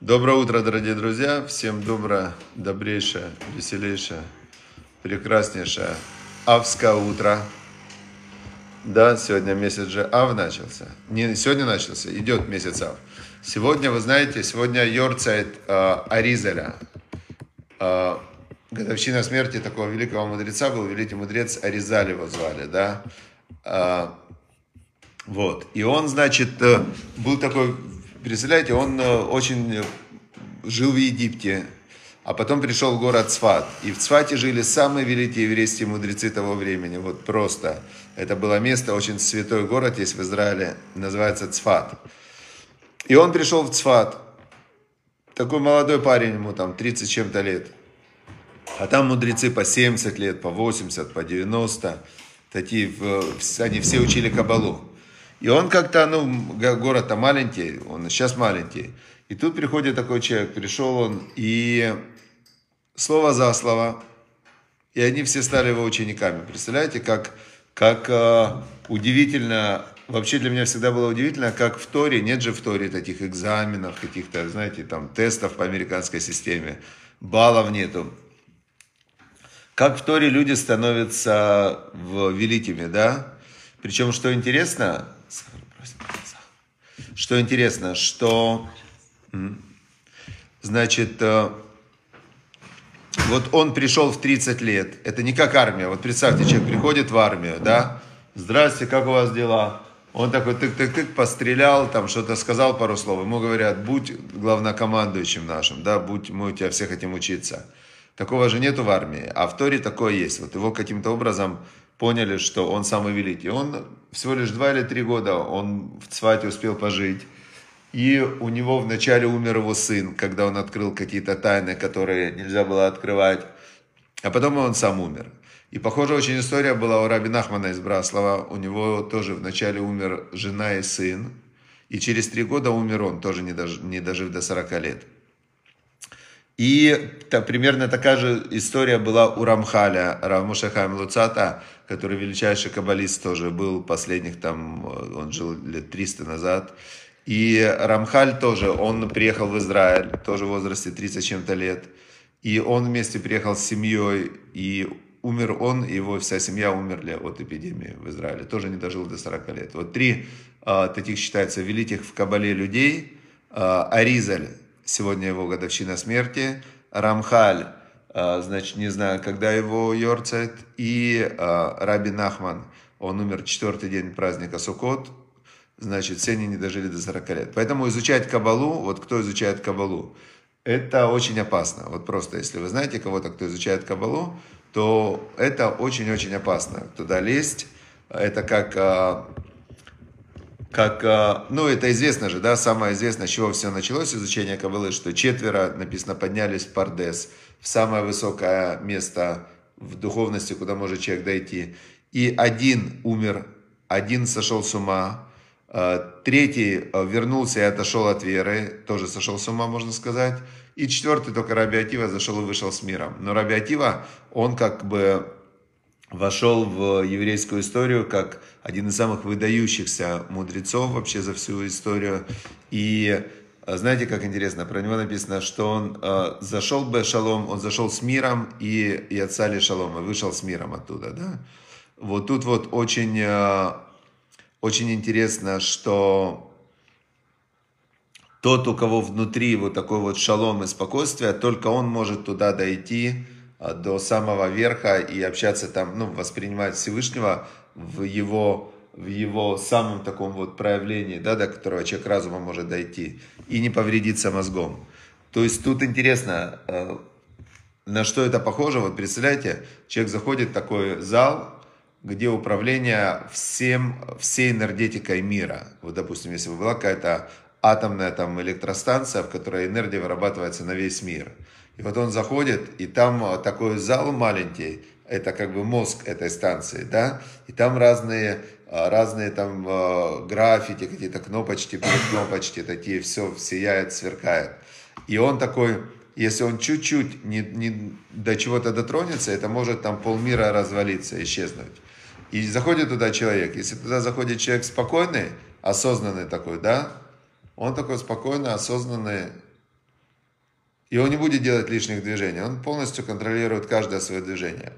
Доброе утро, дорогие друзья. Всем доброе, добрейшее, веселейшее, прекраснейшее авское утро. Да, сегодня месяц же Ав начался. Не сегодня начался, идет месяц Ав. Сегодня, вы знаете, сегодня Йорцайт э, Аризеля. Э, годовщина смерти такого великого мудреца был великий мудрец Аризаль его звали, да. Э, вот. И он, значит, э, был такой, представляете, он э, очень жил в Египте, а потом пришел в город Цфат. И в Цфате жили самые великие еврейские мудрецы того времени. Вот просто. Это было место, очень святой город есть в Израиле, называется Цфат. И он пришел в Цфат. Такой молодой парень, ему там 30 чем-то лет. А там мудрецы по 70 лет, по 80, по 90. Такие, они все учили кабалу. И он как-то, ну, город-то маленький, он сейчас маленький. И тут приходит такой человек, пришел он, и слово за слово, и они все стали его учениками. Представляете, как, как э, удивительно, вообще для меня всегда было удивительно, как в Торе, нет же в Торе таких экзаменов, каких-то, знаете, там, тестов по американской системе, баллов нету. Как в Торе люди становятся великими, да? Причем, что интересно, что интересно, что, значит, э, вот он пришел в 30 лет, это не как армия, вот представьте, человек приходит в армию, да, здрасте, как у вас дела? Он такой тык-тык-тык пострелял, там что-то сказал пару слов. Ему говорят, будь главнокомандующим нашим, да, будь, мы у тебя все хотим учиться. Такого же нету в армии, а в Торе такое есть. Вот его каким-то образом поняли, что он самый великий. Он всего лишь два или три года, он в Цвате успел пожить. И у него вначале умер его сын, когда он открыл какие-то тайны, которые нельзя было открывать. А потом он сам умер. И похожая очень история была у Раби Нахмана из Браслова. У него тоже вначале умер жена и сын. И через три года умер он, тоже не дожив, не дожив до 40 лет. И та, примерно такая же история была у Рамхаля, Рамушахайм Луцата, который величайший каббалист тоже был, последних там, он жил лет 300 назад. И Рамхаль тоже, он приехал в Израиль, тоже в возрасте 30 чем-то лет. И он вместе приехал с семьей, и умер он, и его вся семья умерли от эпидемии в Израиле. Тоже не дожил до 40 лет. Вот три а, таких считается великих в Кабале людей. А, Аризаль, сегодня его годовщина смерти. Рамхаль, значит, не знаю, когда его Йорцет. И а, Раби Нахман, он умер четвертый день праздника Сукот. Значит, все они не дожили до 40 лет. Поэтому изучать Кабалу, вот кто изучает Кабалу, это очень опасно. Вот просто, если вы знаете кого-то, кто изучает Кабалу, то это очень-очень опасно. Туда лезть, это как а, как, ну, это известно же, да, самое известное, с чего все началось изучение Кабалы, что четверо, написано, поднялись в Пардес, в самое высокое место в духовности, куда может человек дойти. И один умер, один сошел с ума, э, третий э, вернулся и отошел от веры, тоже сошел с ума, можно сказать. И четвертый только Раби Атива зашел и вышел с миром. Но Раби Атива, он как бы вошел в еврейскую историю как один из самых выдающихся мудрецов вообще за всю историю. И знаете, как интересно, про него написано, что он э, зашел бы шалом, он зашел с миром и, и отцали шалом, и вышел с миром оттуда, да. Вот тут вот очень, э, очень интересно, что тот, у кого внутри вот такой вот шалом и спокойствие, только он может туда дойти, а, до самого верха и общаться там, ну, воспринимать Всевышнего в его, в его самом таком вот проявлении, да, до которого человек разума может дойти и не повредиться мозгом. То есть тут интересно, э, на что это похоже. Вот представляете, человек заходит в такой зал, где управление всем, всей энергетикой мира. Вот, допустим, если бы была какая-то атомная там электростанция, в которой энергия вырабатывается на весь мир – и вот он заходит, и там а, такой зал маленький, это как бы мозг этой станции, да, и там разные, а, разные там а, граффити, какие-то кнопочки, кнопочки такие, все сияет, сверкает. И он такой, если он чуть-чуть не, не до чего-то дотронется, это может там полмира развалиться, исчезнуть. И заходит туда человек, если туда заходит человек спокойный, осознанный такой, да, он такой спокойный, осознанный, И он не будет делать лишних движений. Он полностью контролирует каждое свое движение.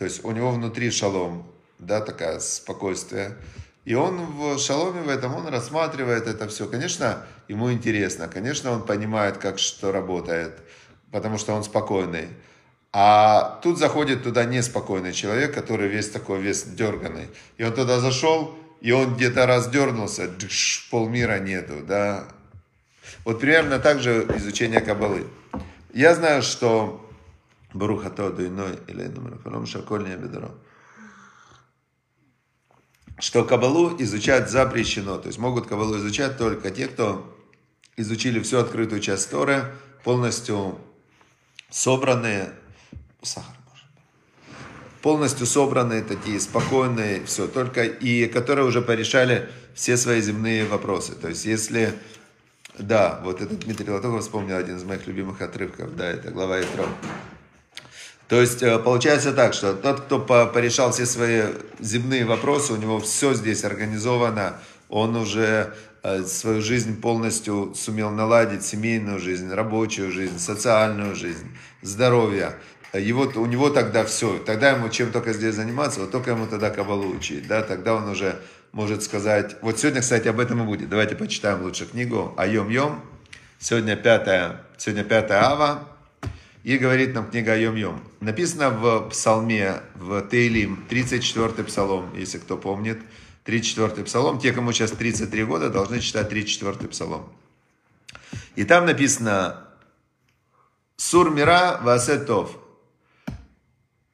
То есть у него внутри шалом, да, такая спокойствие. И он в шаломе в этом, он рассматривает это все. Конечно, ему интересно, конечно, он понимает, как что работает, потому что он спокойный. А тут заходит туда неспокойный человек, который весь такой, весь дерганный. И он туда зашел, и он где-то раздернулся, дыш, полмира нету, да. Вот примерно так же изучение Кабалы. Я знаю, что Баруха Тоду иной или Шакольня Бедро что Кабалу изучать запрещено. То есть могут Кабалу изучать только те, кто изучили всю открытую часть Торы, полностью собранные, сахар, может быть, полностью собранные такие, спокойные, все, только и которые уже порешали все свои земные вопросы. То есть если, да, вот этот Дмитрий Латоков вспомнил один из моих любимых отрывков, да, это глава Итро. То есть э, получается так, что тот, кто порешал все свои земные вопросы, у него все здесь организовано, он уже э, свою жизнь полностью сумел наладить, семейную жизнь, рабочую жизнь, социальную жизнь, здоровье. Его, у него тогда все, тогда ему чем только здесь заниматься, вот только ему тогда кабалу учить, да, тогда он уже может сказать, вот сегодня, кстати, об этом и будет, давайте почитаем лучше книгу Айом-Йом, сегодня 5, сегодня 5 ава, и говорит нам книга Йом-Йом. Написано в псалме, в Тейлим, 34-й псалом, если кто помнит. 34-й псалом. Те, кому сейчас 33 года, должны читать 34-й псалом. И там написано Сур мира васетов.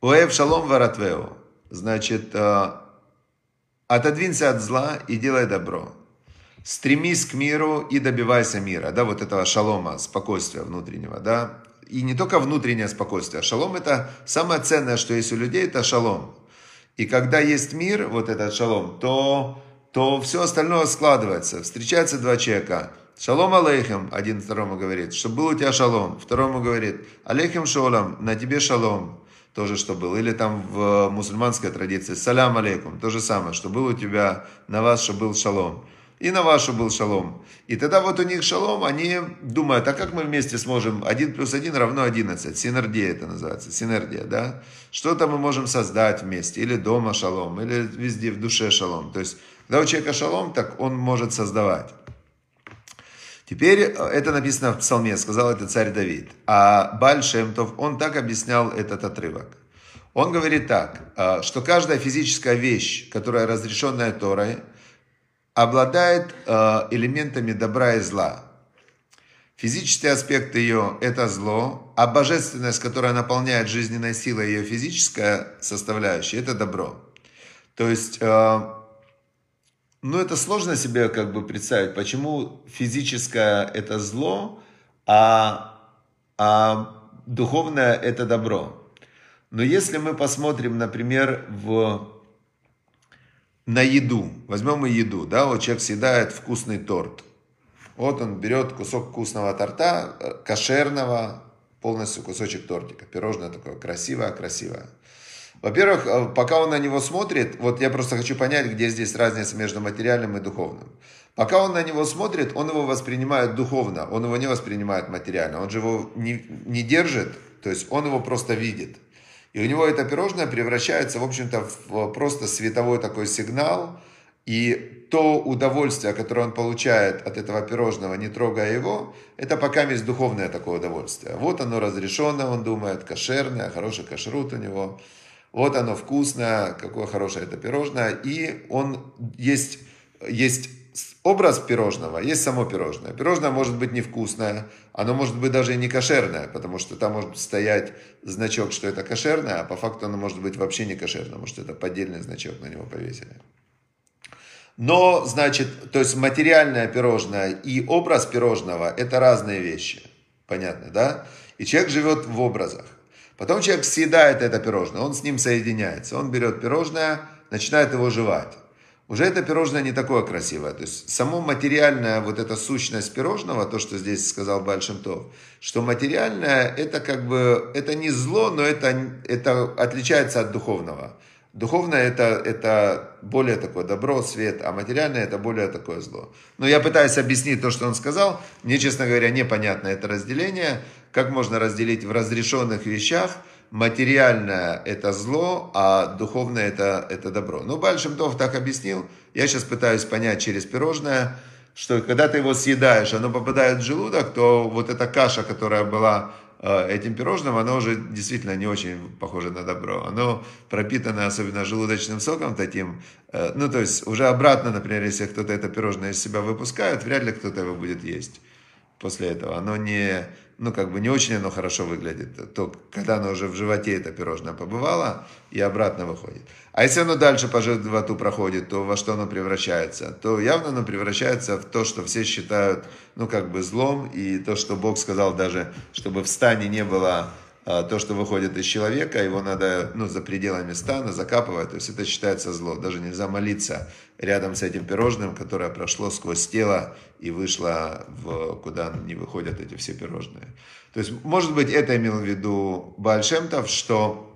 Уэв шалом варатвеу. Значит, э, отодвинься от зла и делай добро. Стремись к миру и добивайся мира. Да, вот этого шалома, спокойствия внутреннего, да и не только внутреннее спокойствие. Шалом это самое ценное, что есть у людей, это шалом. И когда есть мир, вот этот шалом, то, то все остальное складывается. Встречаются два человека. Шалом алейхем, один второму говорит, чтобы был у тебя шалом. Второму говорит, алейхем шолом, на тебе шалом. Тоже, что был. Или там в мусульманской традиции, салям алейкум, то же самое, что был у тебя, на вас, что был шалом и на вашу был шалом. И тогда вот у них шалом, они думают, а как мы вместе сможем, 1 плюс 1 равно 11, синергия это называется, синергия, да? Что-то мы можем создать вместе, или дома шалом, или везде в душе шалом. То есть, когда у человека шалом, так он может создавать. Теперь э, это написано в псалме, сказал это царь Давид. А Баль Шемтов, он так объяснял этот отрывок. Он говорит так, э, что каждая физическая вещь, которая разрешенная Торой, обладает э, элементами добра и зла. Физический аспект ее – это зло, а божественность, которая наполняет жизненной силой ее физическая составляющая – это добро. То есть, э, ну это сложно себе как бы представить, почему физическое – это зло, а, а духовное – это добро. Но если мы посмотрим, например, в на еду. Возьмем мы еду, да, вот человек съедает вкусный торт. Вот он берет кусок вкусного торта, э, кошерного, полностью кусочек тортика. Пирожное такое красивое, красивое. Во-первых, э, пока он на него смотрит, вот я просто хочу понять, где здесь разница между материальным и духовным. Пока он на него смотрит, он его воспринимает духовно, он его не воспринимает материально. Он же его не, не держит, то есть он его просто видит. И у него это пирожное превращается, в общем-то, в просто световой такой сигнал. И то удовольствие, которое он получает от этого пирожного, не трогая его, это пока есть духовное такое удовольствие. Вот оно разрешенное, он думает, кошерное, хороший кашрут у него. Вот оно вкусное, какое хорошее это пирожное. И он есть, есть образ пирожного, есть само пирожное. Пирожное может быть невкусное, оно может быть даже и не кошерное, потому что там может стоять значок, что это кошерное, а по факту оно может быть вообще не кошерное, потому что это поддельный значок на него повесили. Но, значит, то есть материальное пирожное и образ пирожного – это разные вещи. Понятно, да? И человек живет в образах. Потом человек съедает это пирожное, он с ним соединяется. Он берет пирожное, начинает его жевать уже это пирожное не такое красивое. То есть само материальная вот эта сущность пирожного, то, что здесь сказал Большимтов, что материальное это как бы, это не зло, но это, это отличается от духовного. Духовное это, это более такое добро, свет, а материальное это более такое зло. Но я пытаюсь объяснить то, что он сказал. Мне, честно говоря, непонятно это разделение. Как можно разделить в разрешенных вещах материальное это зло, а духовное это, это добро. Ну, Большим Тов так объяснил. Я сейчас пытаюсь понять через пирожное, что когда ты его съедаешь, оно попадает в желудок, то вот эта каша, которая была Э, этим пирожным, оно уже действительно не очень похоже на добро. Оно пропитано особенно желудочным соком таким. Э, ну, то есть уже обратно, например, если кто-то это пирожное из себя выпускает, вряд ли кто-то его будет есть после этого. Оно не, ну, как бы не очень оно хорошо выглядит. То, когда оно уже в животе, это пирожное побывало, и обратно выходит. А если оно дальше по животу проходит, то во что оно превращается? То явно оно превращается в то, что все считают, ну, как бы злом, и то, что Бог сказал даже, чтобы в стане не было то, что выходит из человека, его надо ну, за пределами стана закапывать, то есть это считается зло. Даже нельзя молиться рядом с этим пирожным, которое прошло сквозь тело и вышло в, куда не выходят эти все пирожные. То есть, может быть, это имел в виду Бальшемтов, что а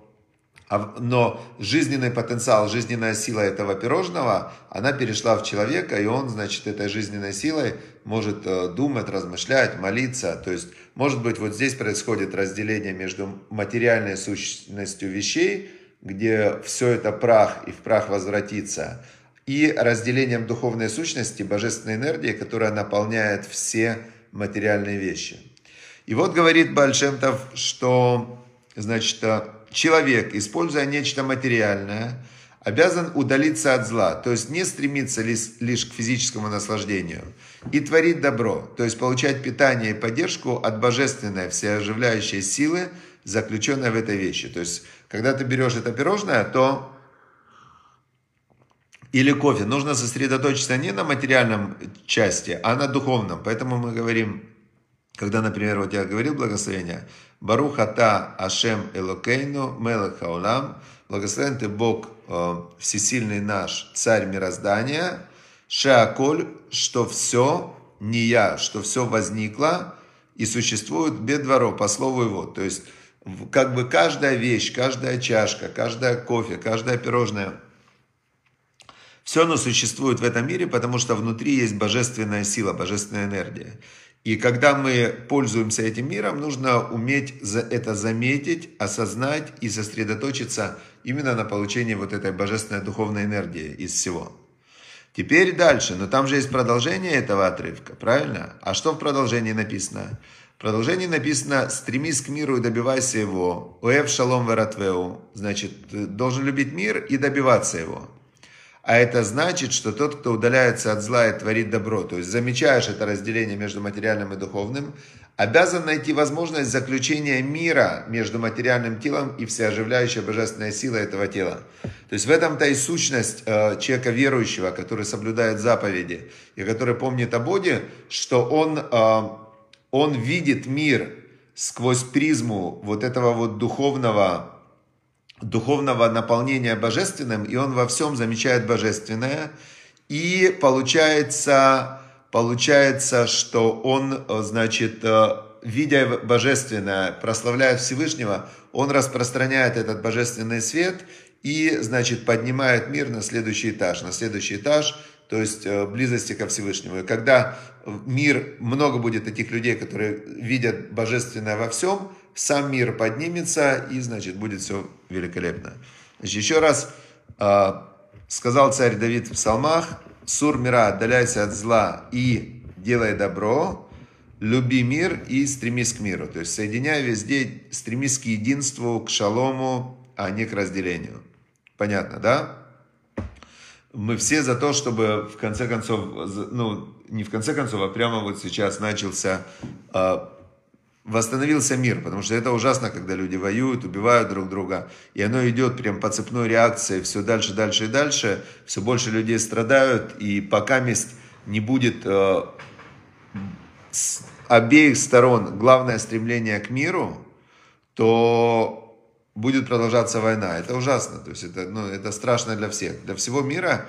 но жизненный потенциал, жизненная сила этого пирожного, она перешла в человека, и он, значит, этой жизненной силой может э, думать, размышлять, молиться. То есть, может быть, вот здесь происходит разделение между материальной сущностью вещей, где все это прах, и в прах возвратится, и разделением духовной сущности, божественной энергии, которая наполняет все материальные вещи. И вот говорит Бальшемтов, что, значит, э, человек, используя нечто материальное, обязан удалиться от зла, то есть не стремиться лишь к физическому наслаждению, и творить добро, то есть получать питание и поддержку от божественной всеоживляющей силы, заключенной в этой вещи. То есть, когда ты берешь это пирожное, то или кофе, нужно сосредоточиться не на материальном части, а на духовном. Поэтому мы говорим, когда, например, вот я говорил благословение, Барухата Ашем Элокейну Мелех Хаулам, благословен ты Бог э, всесильный наш, царь мироздания, Шеаколь, что все не я, что все возникло и существует бедворо, по слову его. То есть, как бы каждая вещь, каждая чашка, каждая кофе, каждое пирожное, все оно существует в этом мире, потому что внутри есть божественная сила, божественная энергия. И когда мы пользуемся этим миром, нужно уметь это заметить, осознать и сосредоточиться именно на получении вот этой божественной духовной энергии из всего. Теперь дальше, но там же есть продолжение этого отрывка, правильно? А что в продолжении написано? В продолжении написано «стремись к миру и добивайся его». «Уэв шалом вератвеу». Значит, должен любить мир и добиваться его. А это значит, что тот, кто удаляется от зла и творит добро, то есть замечаешь это разделение между материальным и духовным, обязан найти возможность заключения мира между материальным телом и всеоживляющей божественной силой этого тела. То есть в этом-то и сущность э, человека верующего, который соблюдает заповеди и который помнит о Боге, что он, э, он видит мир сквозь призму вот этого вот духовного духовного наполнения божественным, и он во всем замечает божественное. И получается, получается что он, значит, э, видя божественное, прославляя Всевышнего, он распространяет этот божественный свет и, значит, поднимает мир на следующий этаж. На следующий этаж, то есть э, близости ко Всевышнему. И когда мир, много будет этих людей, которые видят божественное во всем, сам мир поднимется, и, значит, будет все великолепно. Значит, еще раз э, сказал царь Давид в псалмах, «Сур мира, отдаляйся от зла и делай добро, люби мир и стремись к миру». То есть, соединяй везде, стремись к единству, к шалому, а не к разделению. Понятно, да? Мы все за то, чтобы в конце концов, ну, не в конце концов, а прямо вот сейчас начался э, восстановился мир, потому что это ужасно, когда люди воюют, убивают друг друга, и оно идет прям по цепной реакции, все дальше, дальше и дальше, все больше людей страдают, и пока мест не будет э, с обеих сторон главное стремление к миру, то будет продолжаться война. Это ужасно, то есть это, ну, это страшно для всех, для всего мира.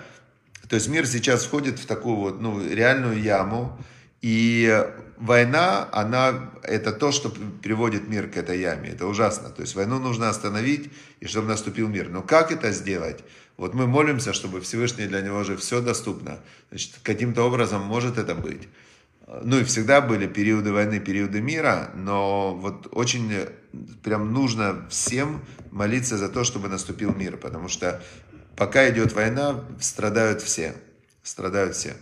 То есть мир сейчас входит в такую вот ну, реальную яму, И война, она, это то, что приводит мир к этой яме. Это ужасно. То есть войну нужно остановить, и чтобы наступил мир. Но как это сделать? Вот мы молимся, чтобы Всевышний для него же все доступно. Значит, каким-то образом может это быть. Ну и всегда были периоды войны, периоды мира, но вот очень прям нужно всем молиться за то, чтобы наступил мир, потому что пока идет война, страдают все. Страдают все.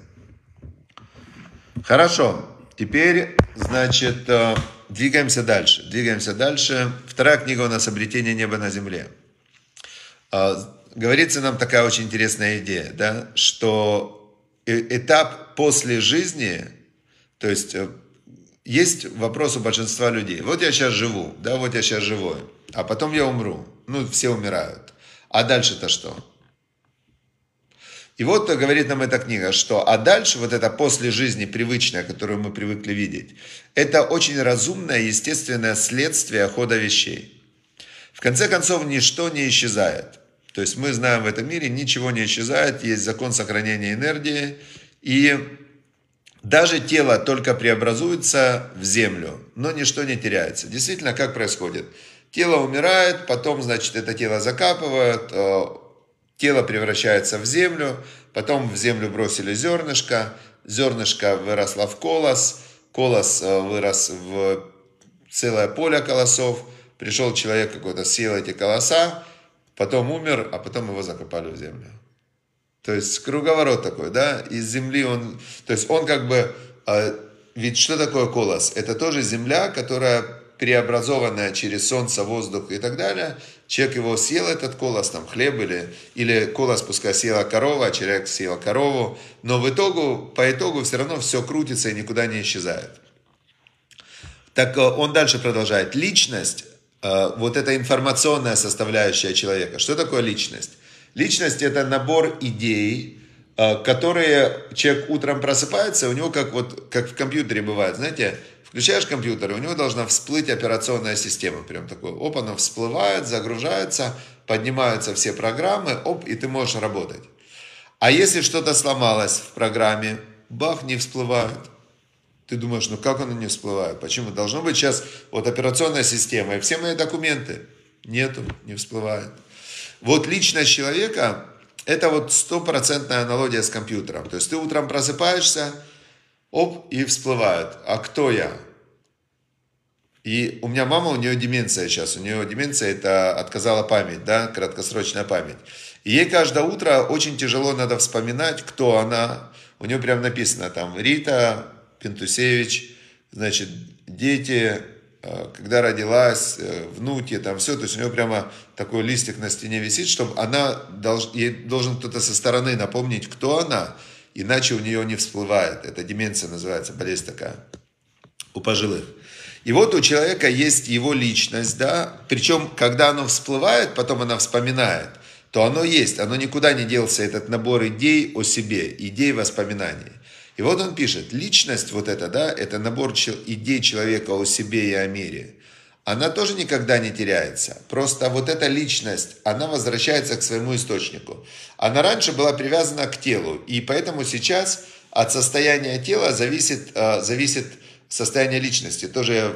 Хорошо. Теперь, значит, э, двигаемся дальше. Двигаемся дальше. Вторая книга у нас «Обретение неба на земле». Э, говорится нам такая очень интересная идея, да, что э, этап после жизни, то есть есть вопрос у большинства людей. Вот я сейчас живу, да, вот я сейчас живой, а потом я умру. Ну, все умирают. А дальше-то что? И вот говорит нам эта книга, что а дальше вот это после жизни привычное, которую мы привыкли видеть, это очень разумное, естественное следствие хода вещей. В конце концов, ничто не исчезает. То есть мы знаем в этом мире, ничего не исчезает, есть закон сохранения энергии, и даже тело только преобразуется в землю, но ничто не теряется. Действительно, как происходит? Тело умирает, потом, значит, это тело закапывают, э, тело превращается в землю, потом в землю бросили зернышко, зернышко выросло в колос, колос э, вырос в целое поле колосов, пришел человек какой-то, съел эти колоса, потом умер, а потом его закопали в землю. То есть круговорот такой, да, из земли он, то есть он как бы, э, ведь что такое колос? Это тоже земля, которая преобразованная через солнце, воздух и так далее, человек его съел, этот колос, там, хлеб или, или колос пускай съела корова, а человек съел корову, но в итогу, по итогу все равно все крутится и никуда не исчезает. Так э, он дальше продолжает. Личность, э, вот эта информационная составляющая человека. Что такое личность? Личность это набор идей, э, которые человек утром просыпается, у него как вот как в компьютере бывает, знаете, Включаешь компьютер, и у него должна всплыть операционная система. Прям такой, оп, она всплывает, загружается, поднимаются все программы, оп, и ты можешь работать. А если что-то сломалось в программе, бах, не всплывает. Ты думаешь, ну как оно не всплывает? Почему? Должно быть сейчас вот операционная система, и все мои документы. Нету, не всплывает. Вот личность человека, это вот стопроцентная аналогия с компьютером. То есть ты утром просыпаешься, оп, и всплывает. А кто я? И у меня мама, у нее деменция сейчас. У нее деменция, это отказала память, да, краткосрочная память. И ей каждое утро очень тяжело надо вспоминать, кто она. У нее прям написано там Рита Пентусевич, значит, дети, э, когда родилась, э, внуки, там все. То есть у нее прямо такой листик на стене висит, чтобы она, ей должен кто-то со стороны напомнить, кто она, иначе у нее не всплывает. Это деменция называется, болезнь такая у пожилых. И вот у человека есть его личность, да, причем, когда оно всплывает, потом она вспоминает, то оно есть, оно никуда не делся, этот набор идей о себе, идей воспоминаний. И вот он пишет, личность вот эта, да, это набор идей человека о себе и о мире она тоже никогда не теряется. Просто вот эта личность, она возвращается к своему источнику. Она раньше была привязана к телу, и поэтому сейчас от состояния тела зависит, э, зависит состояние личности. Тоже я,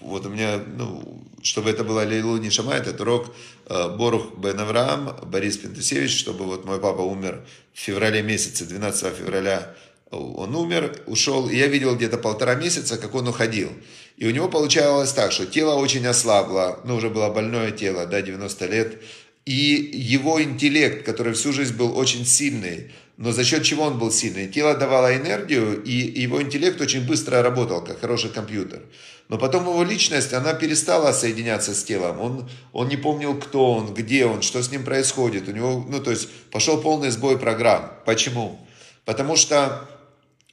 вот у меня, ну, чтобы это было Лейлу не Шамай, этот урок э, Борух Бен Авраам, Борис Пентусевич, чтобы вот мой папа умер в феврале месяце, 12 февраля он умер, ушел, и я видел где-то полтора месяца, как он уходил. И у него получалось так, что тело очень ослабло, ну, уже было больное тело, да, 90 лет, и его интеллект, который всю жизнь был очень сильный, но за счет чего он был сильный? Тело давало энергию, и его интеллект очень быстро работал, как хороший компьютер. Но потом его личность, она перестала соединяться с телом. Он, он не помнил, кто он, где он, что с ним происходит. У него, ну, то есть, пошел полный сбой программ. Почему? Потому что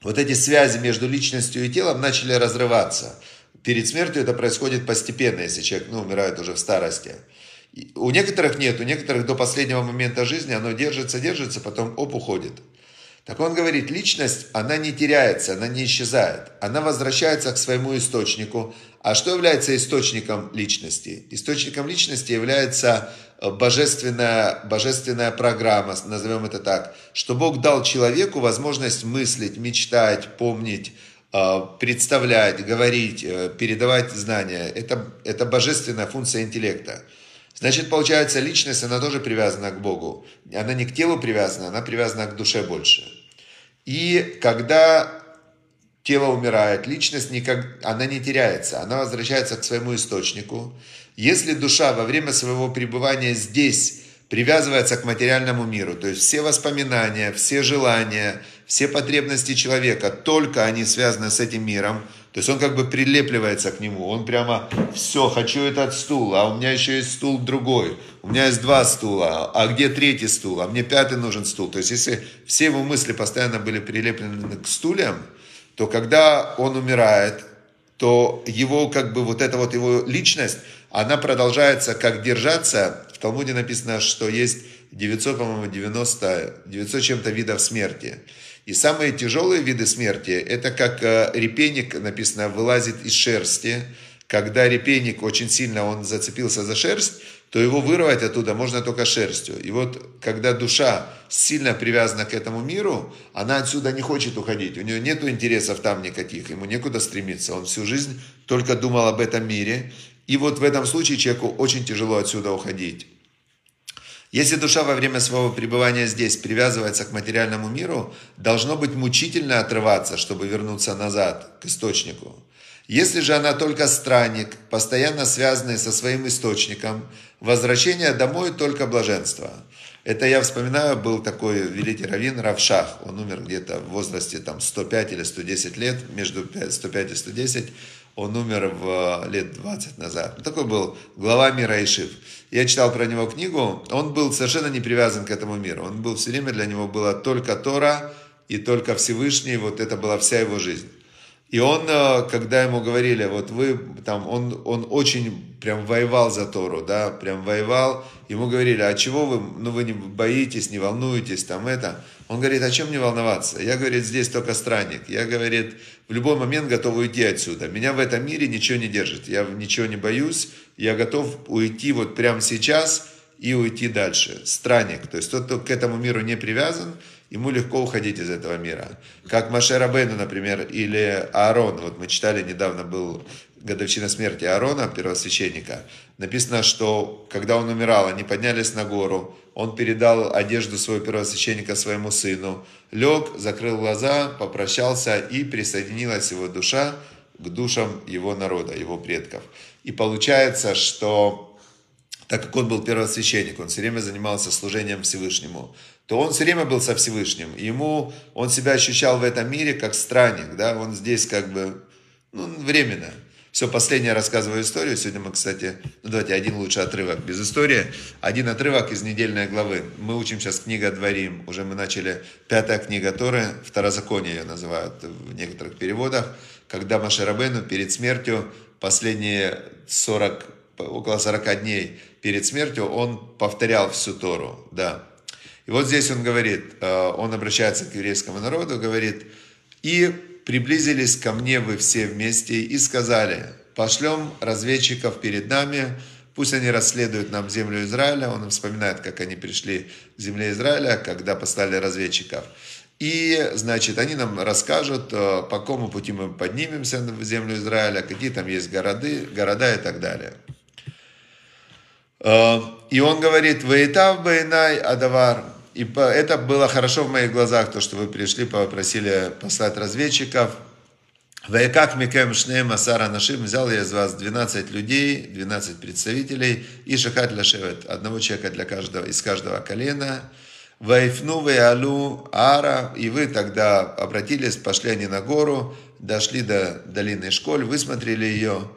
вот эти связи между личностью и телом начали разрываться. Перед смертью это происходит постепенно, если человек ну, умирает уже в старости. У некоторых нет, у некоторых до последнего момента жизни оно держится, держится, потом оп, уходит. Так он говорит, личность, она не теряется, она не исчезает. Она возвращается к своему источнику. А что является источником личности? Источником личности является э, божественная, божественная программа, назовем это так, что Бог дал человеку возможность мыслить, мечтать, помнить, представлять, говорить, э, передавать знания. Это, это божественная функция интеллекта. Значит, получается, личность, она тоже привязана к Богу. Она не к телу привязана, она привязана к душе больше. И когда тело умирает, личность никак, она не теряется, она возвращается к своему источнику. Если душа во время своего пребывания здесь привязывается к материальному миру, то есть все воспоминания, все желания, все потребности человека, только они связаны с этим миром, то есть он как бы прилепливается к нему, он прямо, все, хочу этот стул, а у меня еще есть стул другой, у меня есть два стула, а где третий стул, а мне пятый нужен стул. То есть если все его мысли постоянно были прилеплены к стульям, то когда он умирает, то его как бы вот эта вот его личность, она продолжается как держаться. В Талмуде написано, что есть 900, по-моему, 90, 900 чем-то видов смерти. И самые тяжелые виды смерти, это как э, репейник, написано, вылазит из шерсти. Когда репейник очень сильно он зацепился за шерсть, то его вырвать оттуда можно только шерстью. И вот когда душа сильно привязана к этому миру, она отсюда не хочет уходить. У нее нет интересов там никаких, ему некуда стремиться. Он всю жизнь только думал об этом мире. И вот в этом случае человеку очень тяжело отсюда уходить. Если душа во время своего пребывания здесь привязывается к материальному миру, должно быть мучительно отрываться, чтобы вернуться назад, к источнику. Если же она только странник, постоянно связанный со своим источником, возвращение домой только блаженство. Это я вспоминаю, был такой великий раввин Равшах, он умер где-то в возрасте там 105 или 110 лет, между 105 и 110, он умер в лет 20 назад. Ну, такой был глава мира Ишив. Я читал про него книгу, он был совершенно не привязан к этому миру. Он был все время, для него было только Тора и только Всевышний, вот это была вся его жизнь. И он, э, когда ему говорили, вот вы там, он, он очень прям воевал за Тору, да, прям воевал. Ему говорили, а чего вы, ну вы не боитесь, не волнуетесь, там это. Он говорит, о чем мне волноваться? Я, говорит, здесь только странник. Я, говорит, в любой момент готов уйти отсюда. Меня в этом мире ничего не держит. Я ничего не боюсь. Я готов уйти вот прямо сейчас и уйти дальше. Странник. То есть тот, кто к этому миру не привязан, ему легко уходить из этого мира. Как Маше Рабейну, например, или Аарон. Вот мы читали, недавно был годовщина смерти Аарона, первосвященника. Написано, что когда он умирал, они поднялись на гору, он передал одежду своего первосвященника своему сыну, лег, закрыл глаза, попрощался и присоединилась его душа к душам его народа, его предков. И получается, что так как он был первосвященник, он все время занимался служением Всевышнему, то он все время был со Всевышним. Ему, он себя ощущал в этом мире как странник, да, он здесь как бы, ну, временно. Все, последнее рассказываю историю. Сегодня мы, кстати, ну давайте один лучший отрывок без истории. Один отрывок из недельной главы. Мы учим сейчас книга Дворим. Уже мы начали пятая книга Торы, Второзаконие ее называют в некоторых переводах. Когда Машарабену перед смертью последние 40, около 40 дней перед смертью он повторял всю Тору, да. И вот здесь он говорит, э, он обращается к еврейскому народу, говорит, и приблизились ко мне вы все вместе и сказали, пошлем разведчиков перед нами, пусть они расследуют нам землю Израиля. Он вспоминает, как они пришли в земле Израиля, когда послали разведчиков. И, значит, они нам расскажут, э, по какому пути мы поднимемся в землю Израиля, какие там есть города, города и так далее. Э, и он говорит, «Ваитав байнай адавар». И это было хорошо в моих глазах, то, что вы пришли, попросили послать разведчиков. Ваякак Микем Шнеем Асара Нашим взял я из вас 12 людей, 12 представителей и Шахат Лашевет, одного человека для каждого, из каждого колена. Вайфну Ваялу Ара, и вы тогда обратились, пошли они на гору, дошли до долины Школь, высмотрели ее,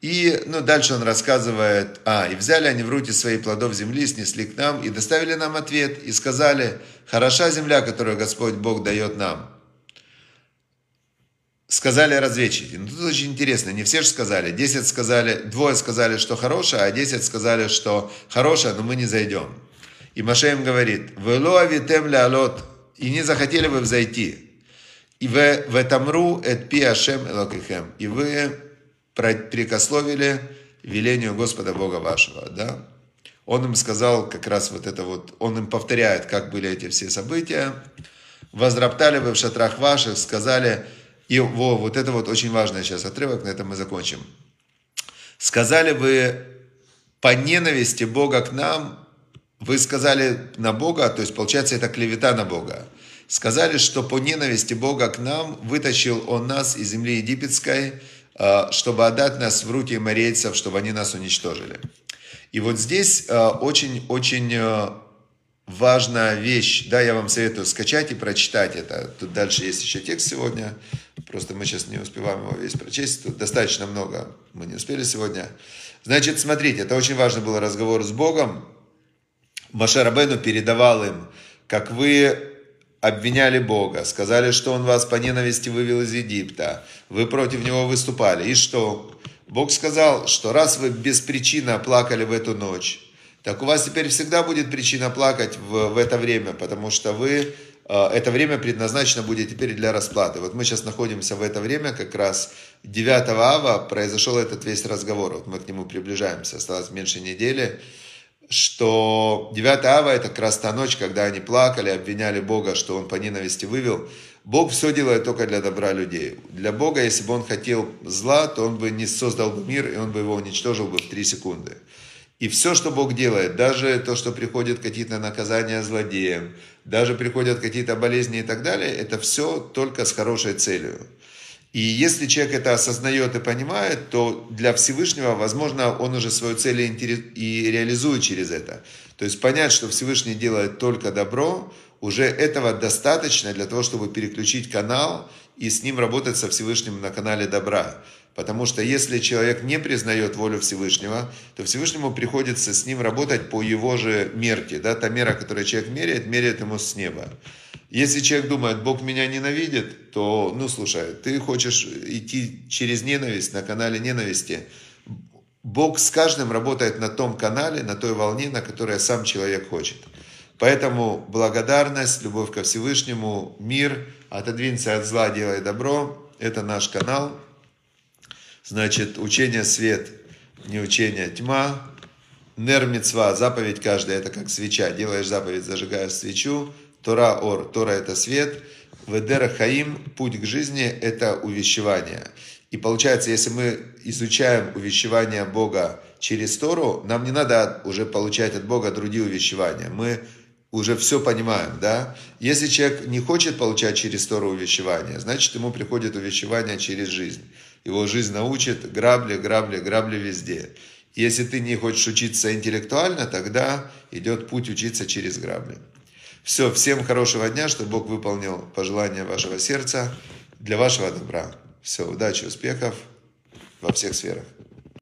и ну, дальше он рассказывает, а, и взяли они в руки свои плодов земли, снесли к нам и доставили нам ответ, и сказали, хороша земля, которую Господь Бог дает нам. Сказали разведчики. Ну, тут очень интересно, не все же сказали. Десять сказали, двое сказали, что хорошая, а десять сказали, что хорошая, но мы не зайдем. И Маше им говорит, «Вело авитем алот, и не захотели вы взойти. И в, в этом эт пи ашем элокихем, и вы прикословили велению Господа Бога вашего, да? Он им сказал как раз вот это вот, он им повторяет, как были эти все события. Возроптали вы в шатрах ваших, сказали, И во, вот это вот очень важный сейчас отрывок, на этом мы закончим. Сказали вы по ненависти Бога к нам, вы сказали на Бога, то есть получается это клевета на Бога. Сказали, что по ненависти Бога к нам вытащил Он нас из земли египетской, чтобы отдать нас в руки морейцев, чтобы они нас уничтожили. И вот здесь очень-очень а, а, важная вещь, да, я вам советую скачать и прочитать это. Тут дальше есть еще текст сегодня, просто мы сейчас не успеваем его весь прочесть, тут достаточно много, мы не успели сегодня. Значит, смотрите, это очень важный был разговор с Богом. Маша Рабену передавал им, как вы обвиняли Бога, сказали, что Он вас по ненависти вывел из Египта, вы против Него выступали. И что? Бог сказал, что раз вы без причины плакали в эту ночь, так у вас теперь всегда будет причина плакать в, в это время, потому что вы, э, это время предназначено будет теперь для расплаты. Вот мы сейчас находимся в это время, как раз 9 ава произошел этот весь разговор, вот мы к нему приближаемся, осталось меньше недели, что 9 ава это как раз та ночь, когда они плакали, обвиняли Бога, что Он по ненависти вывел. Бог все делает только для добра людей. Для Бога, если бы Он хотел зла, то Он бы не создал бы мир, и Он бы его уничтожил бы в 3 секунды. И все, что Бог делает, даже то, что приходят какие-то наказания злодеям, даже приходят какие-то болезни и так далее, это все только с хорошей целью. И если человек это осознает и понимает, то для Всевышнего, возможно, он уже свою цель и реализует через это. То есть понять, что Всевышний делает только добро, уже этого достаточно для того, чтобы переключить канал и с ним работать со Всевышним на канале добра. Потому что если человек не признает волю Всевышнего, то Всевышнему приходится с ним работать по его же мерке. Да? Та мера, которую человек меряет, меряет ему с неба. Если человек думает, Бог меня ненавидит, то, ну, слушай, ты хочешь идти через ненависть, на канале ненависти. Бог с каждым работает на том канале, на той волне, на которой сам человек хочет. Поэтому благодарность, любовь ко Всевышнему, мир, отодвинься от зла, делай добро. Это наш канал. Значит, учение свет, не учение тьма. Нер мецва, заповедь каждая, это как свеча. Делаешь заповедь, зажигаешь свечу, Тора ор, Тора это свет, Ведера хаим, путь к жизни это увещевание. И получается, если мы изучаем увещевание Бога через Тору, нам не надо уже получать от Бога другие увещевания. Мы уже все понимаем, да? Если человек не хочет получать через Тору увещевание, значит ему приходит увещевание через жизнь. Его жизнь научит грабли, грабли, грабли везде. Если ты не хочешь учиться интеллектуально, тогда идет путь учиться через грабли. Все, всем хорошего дня, чтобы Бог выполнил пожелания вашего сердца для вашего добра. Все, удачи, успехов во всех сферах.